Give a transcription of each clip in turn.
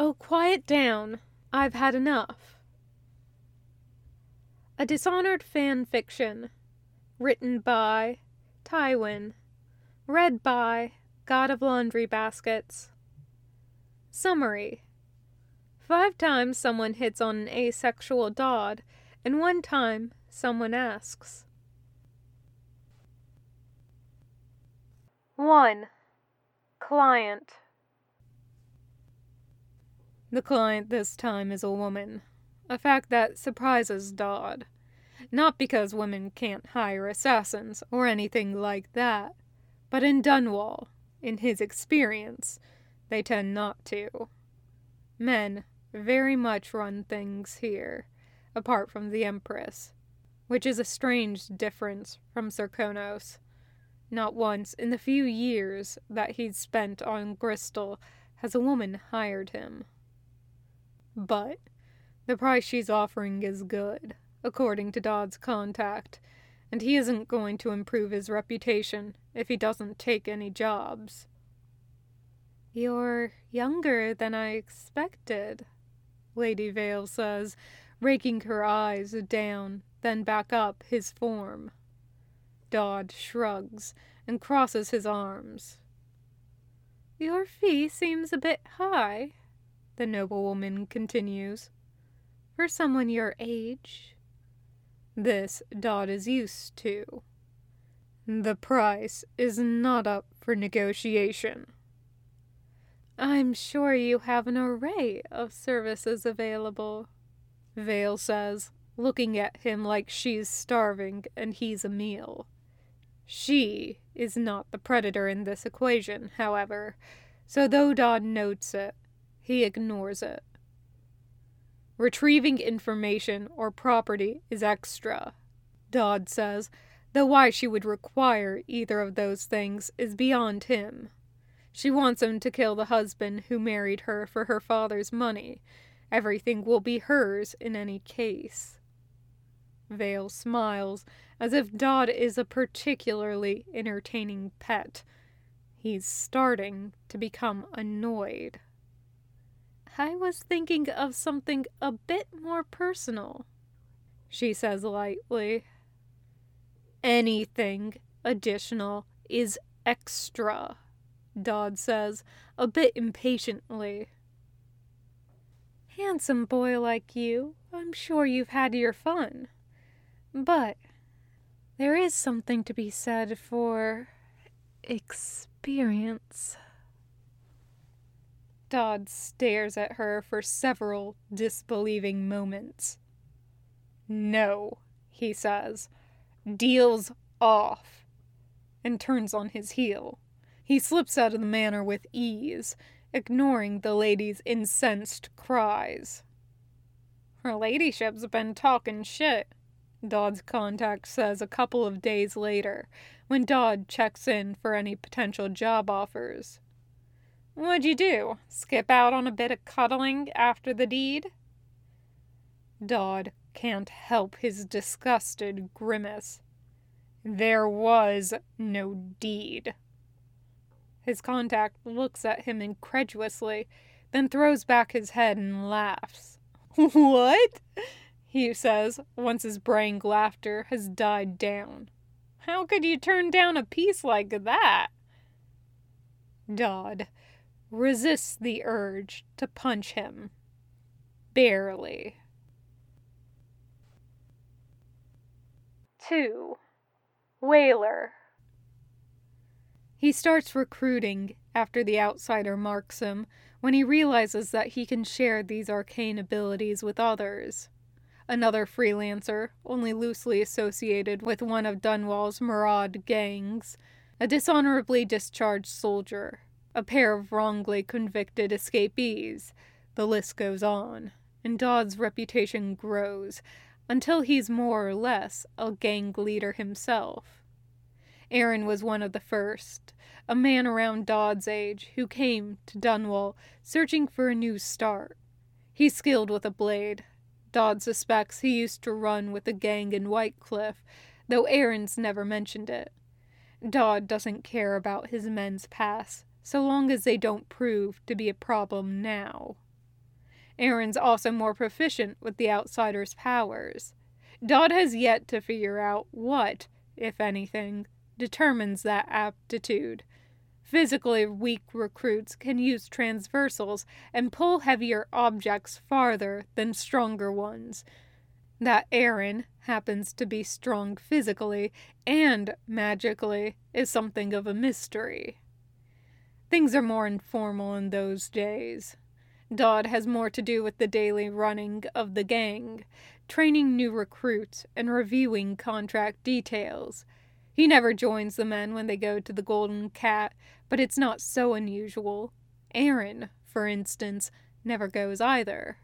Oh, quiet down. I've had enough. A Dishonored fan fiction. Written by taywen. Read by God of Laundry Baskets. Summary Five times someone hits on an asexual Daud, and one time someone asks. 1. Client The client this time is a woman, a fact that surprises Daud. Not because women can't hire assassins or anything like that, but in Dunwall, in his experience, they tend not to. Men very much run things here, apart from the Empress, which is a strange difference from Serkonos. Not once in the few years that he'd spent on Gristol has a woman hired him. But the price she's offering is good, according to Daud's contact, and he isn't going to improve his reputation if he doesn't take any jobs. You're younger than I expected, Lady Vale says, raking her eyes down, then back up his form. Daud shrugs and crosses his arms. Your fee seems a bit high, the noblewoman continues, for someone your age. This Daud is used to. The price is not up for negotiation. I'm sure you have an array of services available, Vale says, looking at him like she's starving and he's a meal. She is not the predator in this equation, however, so though Daud notes it, he ignores it. Retrieving information or property is extra, Daud says, though why she would require either of those things is beyond him. She wants him to kill the husband who married her for her father's money. Everything will be hers in any case. Vale smiles as if Daud is a particularly entertaining pet. He's starting to become annoyed. I was thinking of something a bit more personal, she says lightly. Anything additional is extra, Daud says, a bit impatiently. Handsome boy like you, I'm sure you've had your fun. But there is something to be said for experience. Daud stares at her for several disbelieving moments. No, he says. Deals off. And turns on his heel. He slips out of the manor with ease, ignoring the lady's incensed cries. Her ladyship's been talking shit, Daud's contact says a couple of days later, when Daud checks in for any potential job offers. What'd you do? Skip out on a bit of cuddling after the deed? Daud can't help his disgusted grimace. There was no deed. His contact looks at him incredulously, then throws back his head and laughs. What? he says, once his braying laughter has died down. How could you turn down a piece like that? Daud resists the urge to punch him. Barely. 2. Whaler. He starts recruiting after the outsider marks him when he realizes that he can share these arcane abilities with others another freelancer, only loosely associated with one of Dunwall's Maraud gangs, a dishonorably discharged soldier, a pair of wrongly convicted escapees. The list goes on, and Daud's reputation grows until he's more or less a gang leader himself. Aaron was one of the first, a man around Daud's age who came to Dunwall searching for a new start. He's skilled with a blade, Daud suspects he used to run with the gang in Whitecliff, though Aaron's never mentioned it. Daud doesn't care about his men's past, so long as they don't prove to be a problem now. Aaron's also more proficient with the outsider's powers. Daud has yet to figure out what, if anything, determines that aptitude. Physically weak recruits can use transversals and pull heavier objects farther than stronger ones. That Aaron happens to be strong physically and magically is something of a mystery. Things are more informal in those days. Daud has more to do with the daily running of the gang, training new recruits, and reviewing contract details. He never joins the men when they go to the Golden Cat, but it's not so unusual. Aaron, for instance, never goes either.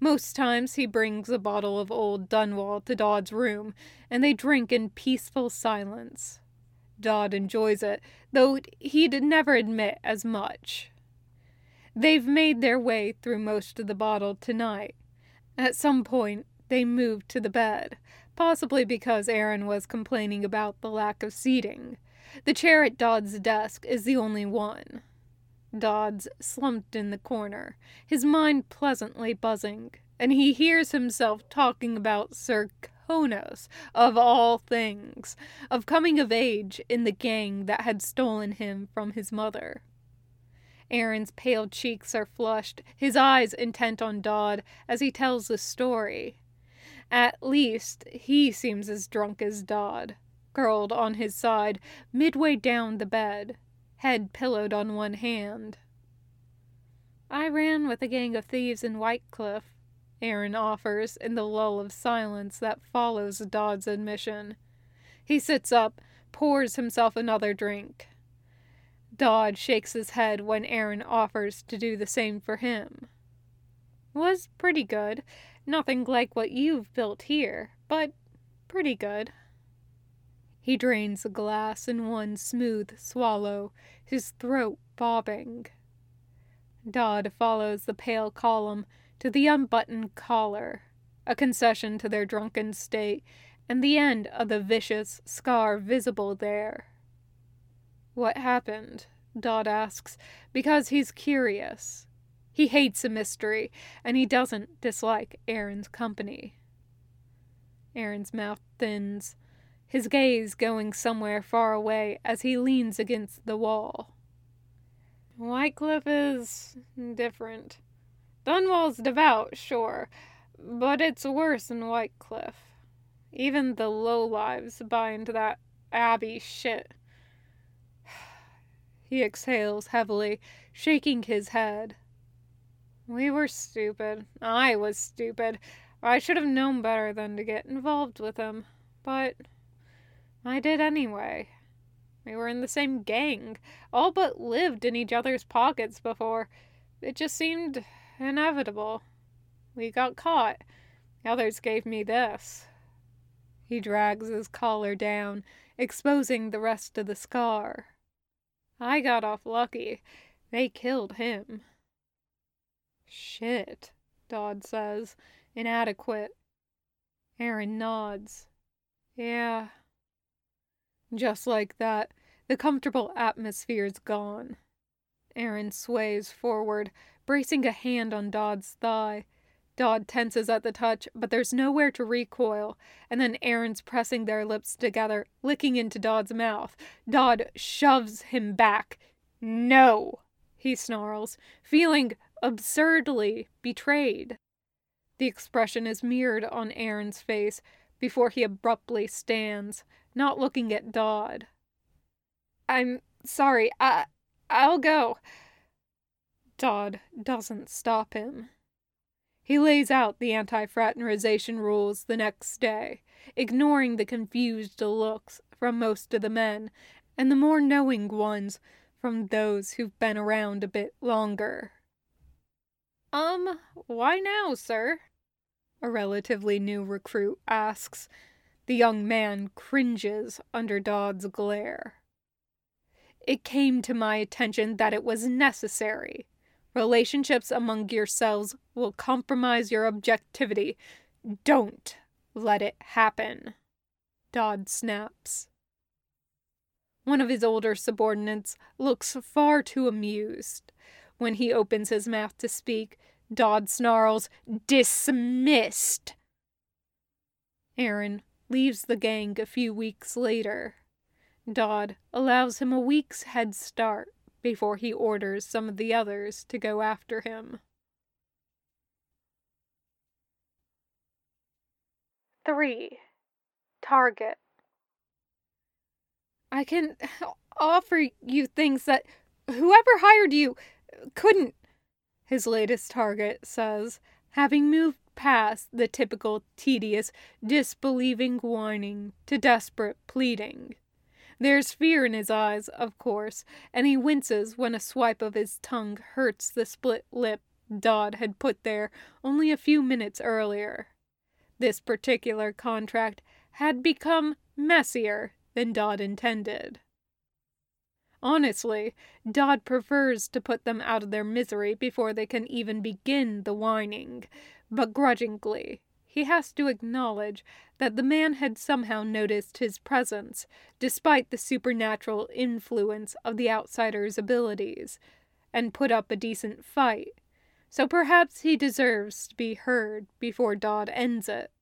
Most times he brings a bottle of old Dunwall to Daud's room, and they drink in peaceful silence. Daud enjoys it, though he'd never admit as much. They've made their way through most of the bottle tonight. At some point, they moved to the bed, possibly because Aaron was complaining about the lack of seating. The chair at Daud's desk is the only one. Daud's slumped in the corner, his mind pleasantly buzzing, and he hears himself talking about Sir Konos, of all things, of coming of age in the gang that had stolen him from his mother. Aaron's pale cheeks are flushed, his eyes intent on Daud as he tells the story. At least, he seems as drunk as Daud, curled on his side, midway down the bed, head pillowed on one hand. I ran with a gang of thieves in Whitecliff, Aaron offers in the lull of silence that follows Daud's admission. He sits up, pours himself another drink. Daud shakes his head when Aaron offers to do the same for him. Was pretty good. Nothing like what you've built here, but pretty good. He drains the glass in one smooth swallow, his throat bobbing. Daud follows the pale column to the unbuttoned collar, a concession to their drunken state, and the end of the vicious scar visible there. What happened? Daud asks, because he's curious. He hates a mystery, and he doesn't dislike Aaron's company. Aaron's mouth thins, his gaze going somewhere far away as he leans against the wall. Whitecliff is different. Dunwall's devout, sure, but it's worse than Whitecliff. Even the low lives bind that Abbey shit. He exhales heavily, shaking his head. We were stupid. I was stupid. I should have known better than to get involved with him. But I did anyway. We were in the same gang, all but lived in each other's pockets before. It just seemed inevitable. We got caught. The others gave me this. He drags his collar down, exposing the rest of the scar. I got off lucky. They killed him. Shit, Daud says, inadequate. Aaron nods. Yeah. Just like that, the comfortable atmosphere's gone. Aaron sways forward, bracing a hand on Daud's thigh. Daud tenses at the touch, but there's nowhere to recoil, and then Aaron's pressing their lips together, licking into Daud's mouth. Daud shoves him back. No, he snarls, feeling absurdly betrayed. The expression is mirrored on Aaron's face before he abruptly stands, not looking at Daud. I'm sorry, I I'll go. Daud doesn't stop him. He lays out the anti fraternization rules the next day, ignoring the confused looks from most of the men and the more knowing ones from those who've been around a bit longer. Um, why now, sir? A relatively new recruit asks. The young man cringes under Daud's glare. It came to my attention that it was necessary. Relationships among yourselves will compromise your objectivity. Don't let it happen. Daud snaps. One of his older subordinates looks far too amused. When he opens his mouth to speak, Daud snarls, Dismissed! Aaron leaves the gang a few weeks later. Daud allows him a week's head start before he orders some of the others to go after him. 3. Target I can offer you things that whoever hired you couldn't, his latest target says, having moved past the typical tedious, disbelieving whining to desperate pleading. There's fear in his eyes, of course, and he winces when a swipe of his tongue hurts the split lip Daud had put there only a few minutes earlier. This particular contract had become messier than Daud intended. Honestly, Daud prefers to put them out of their misery before they can even begin the whining, but grudgingly, he has to acknowledge that the man had somehow noticed his presence, despite the supernatural influence of the outsider's abilities, and put up a decent fight. So perhaps he deserves to be heard before Daud ends it.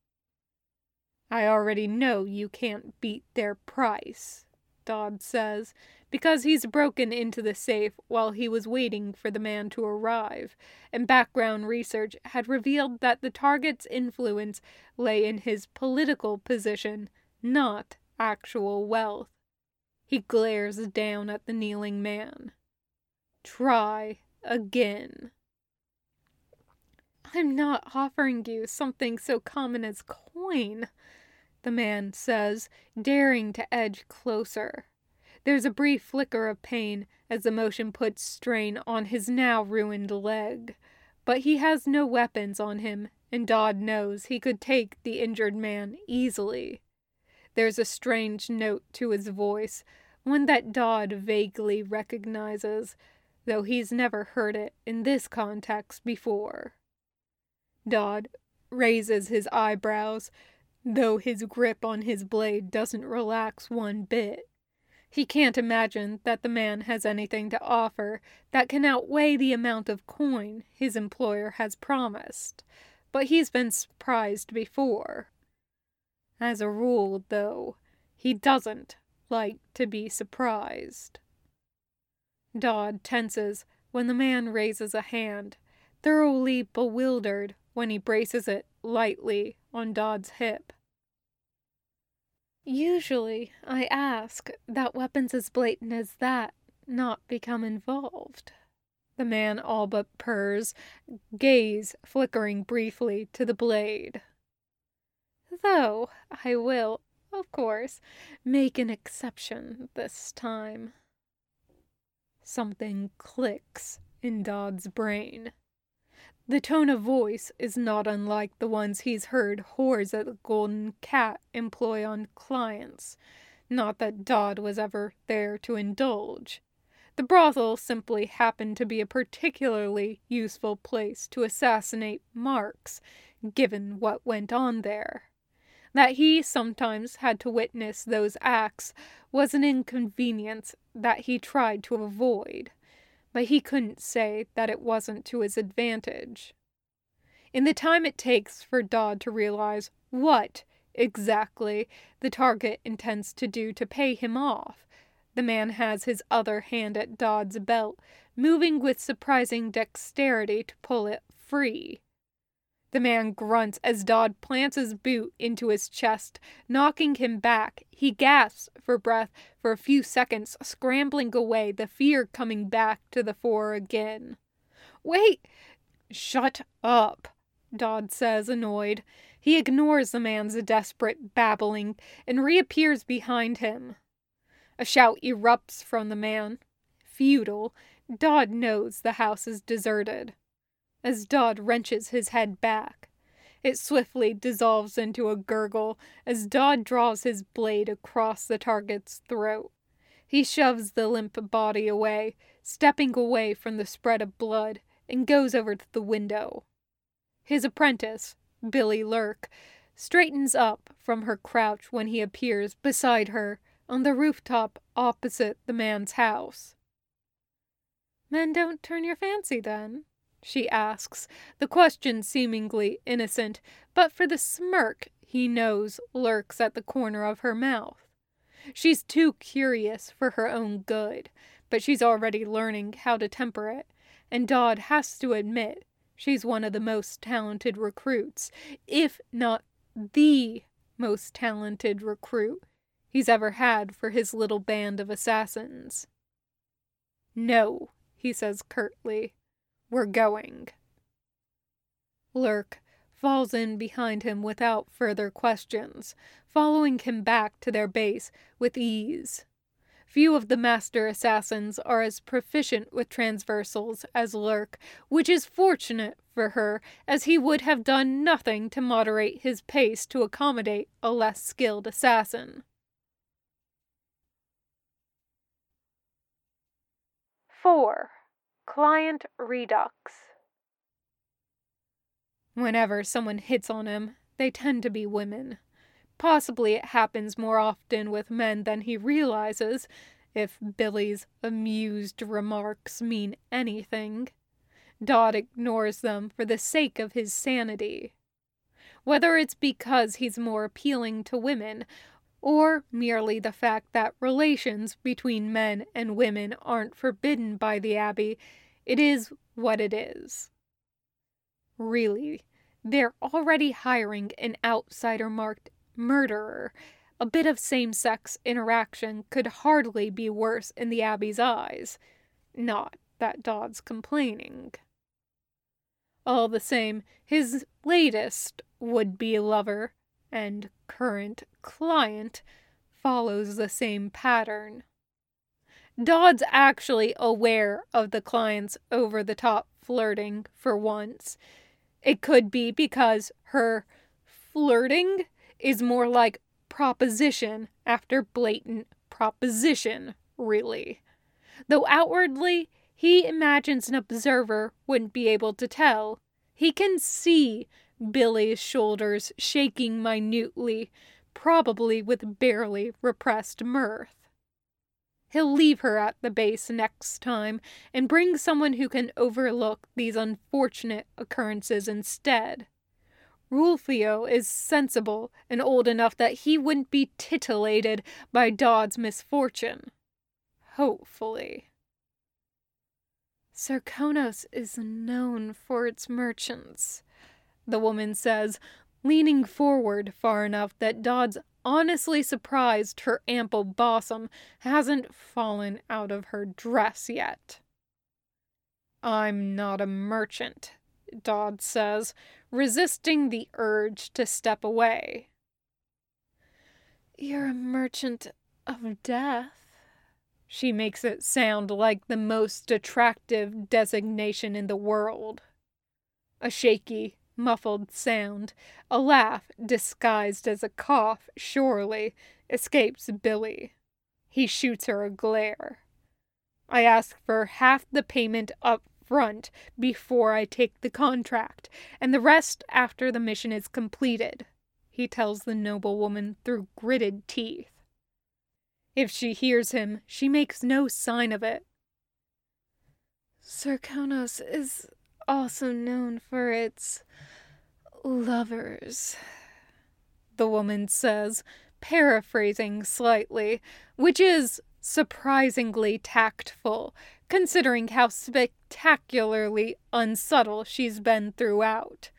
I already know you can't beat their price, Daud says, because he's broken into the safe while he was waiting for the man to arrive, and background research had revealed that the target's influence lay in his political position, not actual wealth. He glares down at the kneeling man. Try again. I'm not offering you something so common as coin, the man says, daring to edge closer. There's a brief flicker of pain as the motion puts strain on his now ruined leg. But he has no weapons on him, and Daud knows he could take the injured man easily. There's a strange note to his voice, one that Daud vaguely recognizes, though he's never heard it in this context before. Daud raises his eyebrows, though his grip on his blade doesn't relax one bit. He can't imagine that the man has anything to offer that can outweigh the amount of coin his employer has promised, but he's been surprised before. As a rule, though, he doesn't like to be surprised. Daud tenses when the man raises a hand, thoroughly bewildered when he braces it lightly on Daud's hip. Usually, I ask that weapons as blatant as that not become involved. The man all but purrs, gaze flickering briefly to the blade. Though I will, of course, make an exception this time. Something clicks in Daud's brain. The tone of voice is not unlike the ones he's heard whores at the Golden Cat employ on clients. Not that Daud was ever there to indulge. The brothel simply happened to be a particularly useful place to assassinate marks, given what went on there. That he sometimes had to witness those acts was an inconvenience that he tried to avoid but he couldn't say that it wasn't to his advantage. In the time it takes for Daud to realize what, exactly, the target intends to do to pay him off, the man has his other hand at Daud's belt, moving with surprising dexterity to pull it free. The man grunts as Daud plants his boot into his chest, knocking him back. He gasps for breath for a few seconds, scrambling away, the fear coming back to the fore again. Wait! Shut up, Daud says, annoyed. He ignores the man's desperate babbling and reappears behind him. A shout erupts from the man. Futile, Daud knows the house is deserted as Daud wrenches his head back. It swiftly dissolves into a gurgle as Daud draws his blade across the target's throat. He shoves the limp body away, stepping away from the spread of blood, and goes over to the window. His apprentice, Billy Lurk, straightens up from her crouch when he appears beside her on the rooftop opposite the man's house. Men don't turn your fancy then, she asks, the question seemingly innocent, but for the smirk he knows lurks at the corner of her mouth. She's too curious for her own good, but she's already learning how to temper it, and Daud has to admit she's one of the most talented recruits, if not the most talented recruit he's ever had for his little band of assassins. No, he says curtly. We're going. Lurk falls in behind him without further questions, following him back to their base with ease. Few of the master assassins are as proficient with transversals as Lurk, which is fortunate for her, as he would have done nothing to moderate his pace to accommodate a less skilled assassin. 4. Client Redux Whenever someone hits on him, they tend to be women. Possibly it happens more often with men than he realizes, if Billy's amused remarks mean anything. Daud ignores them for the sake of his sanity. Whether it's because he's more appealing to women, or merely the fact that relations between men and women aren't forbidden by the Abbey, it is what it is. Really, they're already hiring an outsider marked murderer. A bit of same sex interaction could hardly be worse in the Abbey's eyes. Not that Daud's complaining. All the same, his latest would be lover and current client follows the same pattern. Daud's actually aware of the client's over the top flirting for once. It could be because her flirting is more like proposition after blatant proposition, really. Though outwardly, he imagines an observer wouldn't be able to tell. He can see Billy's shoulders shaking minutely, probably with barely repressed mirth. He'll leave her at the base next time and bring someone who can overlook these unfortunate occurrences instead. Rulfio is sensible and old enough that he wouldn't be titillated by Daud's misfortune. Hopefully. Serkonos is known for its merchants, the woman says, leaning forward far enough that Daud's honestly surprised her ample bosom hasn't fallen out of her dress yet. I'm not a merchant, Daud says, resisting the urge to step away. You're a merchant of death. She makes it sound like the most attractive designation in the world. A shaky, muffled sound, a laugh disguised as a cough, surely, escapes Billy. He shoots her a glare. I ask for half the payment up front before I take the contract, and the rest after the mission is completed, he tells the noblewoman through gritted teeth. If she hears him, she makes no sign of it. Serkonos is also known for its lovers, the woman says, paraphrasing slightly, which is surprisingly tactful, considering how spectacularly unsubtle she's been throughout.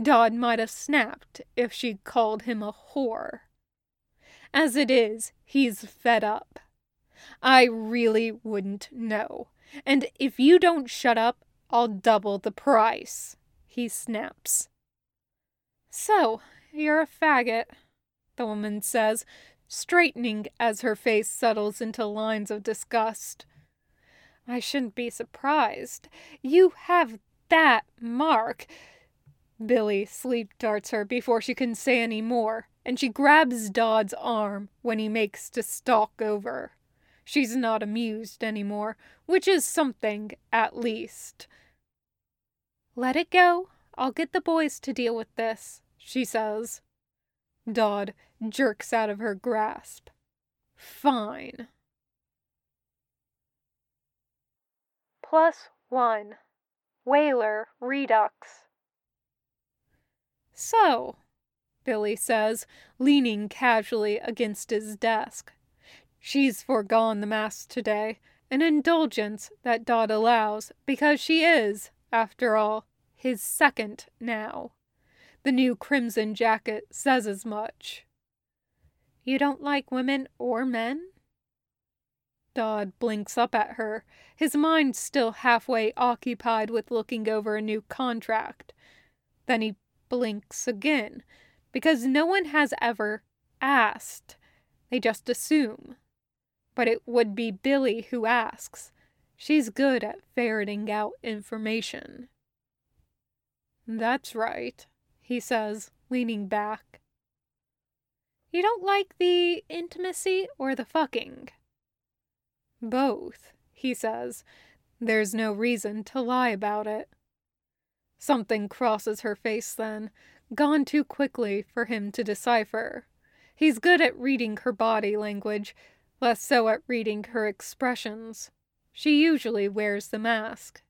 Daud might have snapped if she'd called him a whore. As it is, he's fed up. I really wouldn't know. And if you don't shut up, I'll double the price, he snaps. So, you're a faggot, the woman says, straightening as her face settles into lines of disgust. I shouldn't be surprised. You have that mark. Billy sleep darts her before she can say any more, and she grabs Daud's arm when he makes to stalk over. She's not amused any more, which is something, at least. Let it go. I'll get the boys to deal with this, she says. Daud jerks out of her grasp. Fine. Plus one. Whaler Redux. So, Billy says, leaning casually against his desk. She's foregone the Mass today, an indulgence that Daud allows because she is, after all, his second now. The new crimson jacket says as much. You don't like women or men? Daud blinks up at her, his mind still halfway occupied with looking over a new contract. Then he blinks again, because no one has ever asked. They just assume. But it would be Billy who asks. She's good at ferreting out information. That's right, he says, leaning back. You don't like the intimacy or the fucking? Both, he says. There's no reason to lie about it. Something crosses her face then, gone too quickly for him to decipher. He's good at reading her body language, less so at reading her expressions. She usually wears the mask.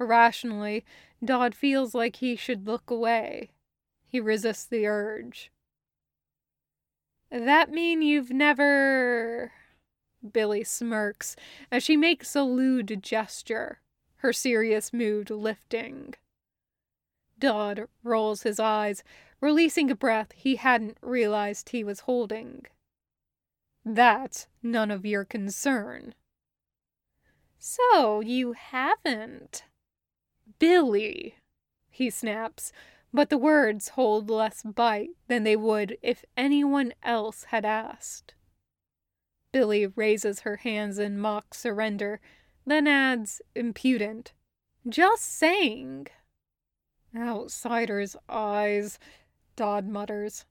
Irrationally, Daud feels like he should look away. He resists the urge. That mean you've never. Billy smirks as she makes a lewd gesture, her serious mood lifting. Daud rolls his eyes, releasing a breath he hadn't realized he was holding. That's none of your concern. So you haven't? Billy, he snaps, but the words hold less bite than they would if anyone else had asked. Billy raises her hands in mock surrender, then adds, impudent, Just saying. Outsider's eyes, Daud mutters.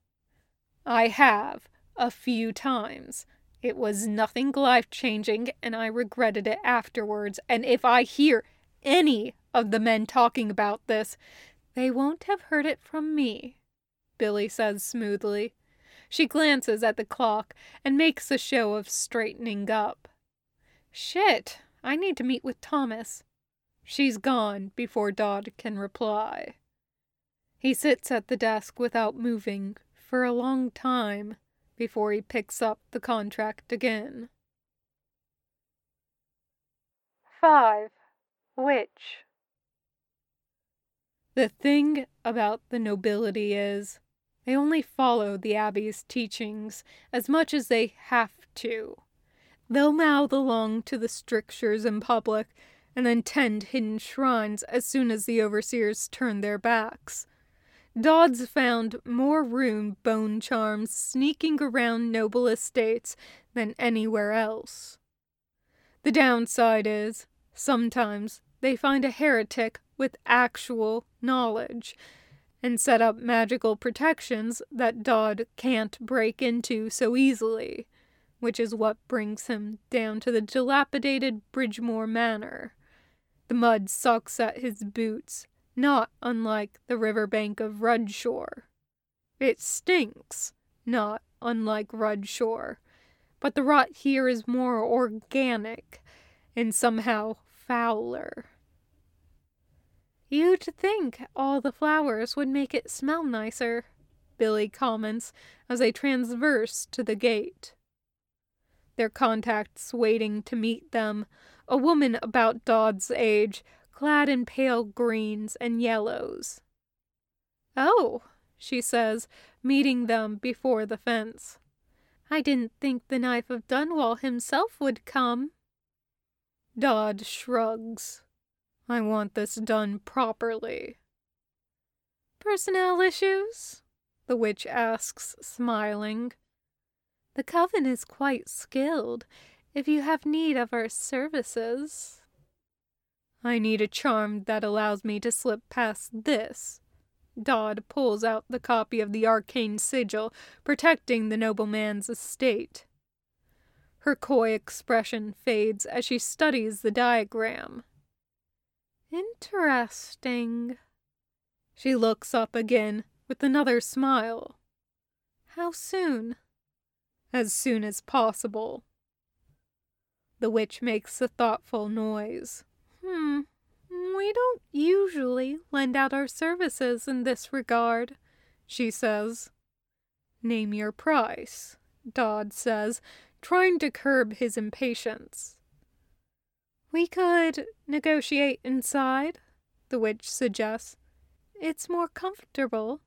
I have, a few times. It was nothing life changing, and I regretted it afterwards. And if I hear any of the men talking about this, they won't have heard it from me, Billy says smoothly. She glances at the clock and makes a show of straightening up. Shit, I need to meet with Thomas. She's gone before Daud can reply. He sits at the desk without moving for a long time before he picks up the contract again. 5. Witch The thing about the nobility is, they only follow the Abbey's teachings as much as they have to. They'll mouth along to the strictures in public and then tend hidden shrines as soon as the overseers turn their backs. Daud's found more rune bone charms sneaking around noble estates than anywhere else. The downside is, sometimes they find a heretic with actual knowledge and set up magical protections that Daud can't break into so easily, which is what brings him down to the dilapidated Brigmore Manor. The mud sucks at his boots not unlike the riverbank of Rudshore. It stinks, not unlike Rudshore, but the rot here is more organic and somehow fouler. You'd think all the flowers would make it smell nicer, Billy comments as they transverse to the gate. Their contacts waiting to meet them, a woman about Daud's age, clad in pale greens and yellows. Oh, she says, meeting them before the fence. I didn't think the Knife of Dunwall himself would come. Daud shrugs. I want this done properly. Personnel issues? The witch asks, smiling. The coven is quite skilled if you have need of our services. I need a charm that allows me to slip past this. Daud pulls out the copy of the arcane sigil protecting the nobleman's estate. Her coy expression fades as she studies the diagram. Interesting. She looks up again with another smile. How soon? As soon as possible. The witch makes a thoughtful noise. Hmm, We don't usually lend out our services in this regard, she says. Name your price, Daud says, trying to curb his impatience. We could negotiate inside, the witch suggests. It's more comfortable.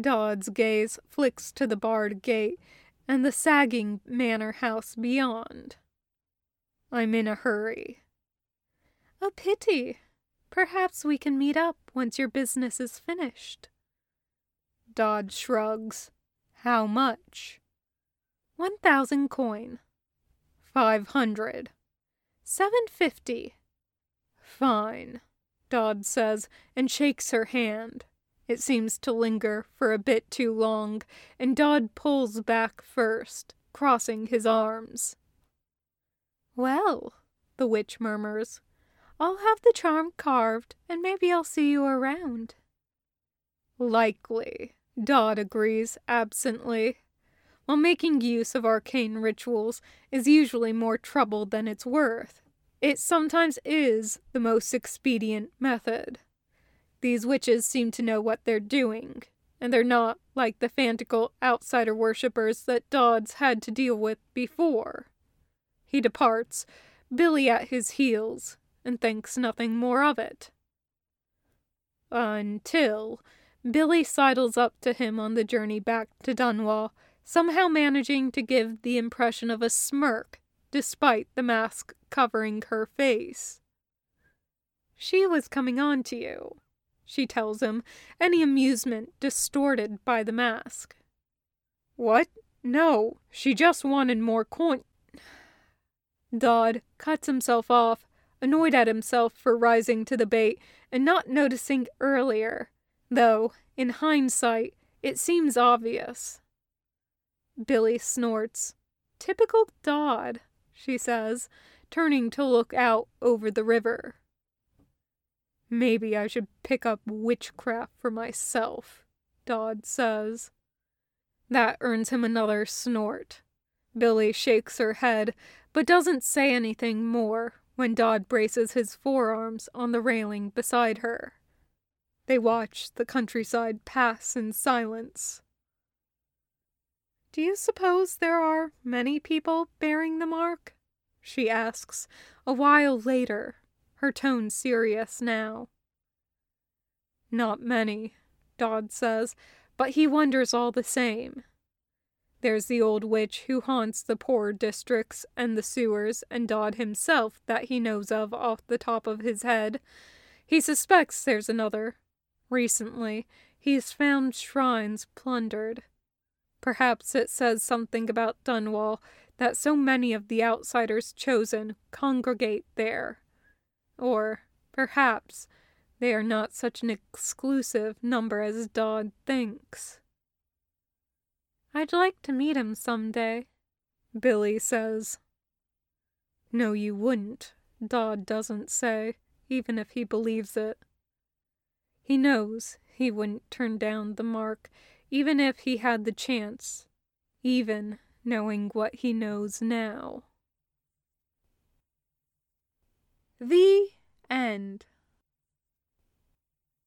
Daud's gaze flicks to the barred gate and the sagging manor house beyond. I'm in a hurry. A pity. Perhaps we can meet up once your business is finished. Daud shrugs. How much? One thousand coin. Five hundred. Seven fifty. Fine, Daud says, and shakes her hand. It seems to linger for a bit too long, and Daud pulls back first, crossing his arms. Well, the witch murmurs, I'll have the charm carved, and maybe I'll see you around. Likely, Daud agrees absently. While making use of arcane rituals is usually more trouble than it's worth, it sometimes is the most expedient method. These witches seem to know what they're doing, and they're not like the fanatical outsider worshippers that Dauds had to deal with before. He departs, Billy at his heels, and thinks nothing more of it. Until Billy sidles up to him on the journey back to Dunwall, somehow managing to give the impression of a smirk despite the mask covering her face. She was coming on to you, she tells him, any amusement distorted by the mask. What? No, she just wanted more coin. Daud cuts himself off, annoyed at himself for rising to the bait and not noticing earlier, though, in hindsight, it seems obvious. Billy snorts. Typical Daud, she says, turning to look out over the river. Maybe I should pick up witchcraft for myself, Daud says. That earns him another snort. Billy shakes her head, but doesn't say anything more when Daud braces his forearms on the railing beside her. They watch the countryside pass in silence. Do you suppose there are many people bearing the mark? she asks, a while later, her tone serious now. Not many, Daud says, but he wonders all the same. There's the old witch who haunts the poor districts and the sewers, and Daud himself that he knows of off the top of his head. He suspects there's another. Recently, he's found shrines plundered. Perhaps it says something about Dunwall that so many of the outsiders chosen congregate there. Or, perhaps, they are not such an exclusive number as Daud thinks. I'd like to meet him some day, Billy says. No, you wouldn't, Daud doesn't say, even if he believes it. He knows he wouldn't turn down the mark, even if he had the chance, even knowing what he knows now. The end.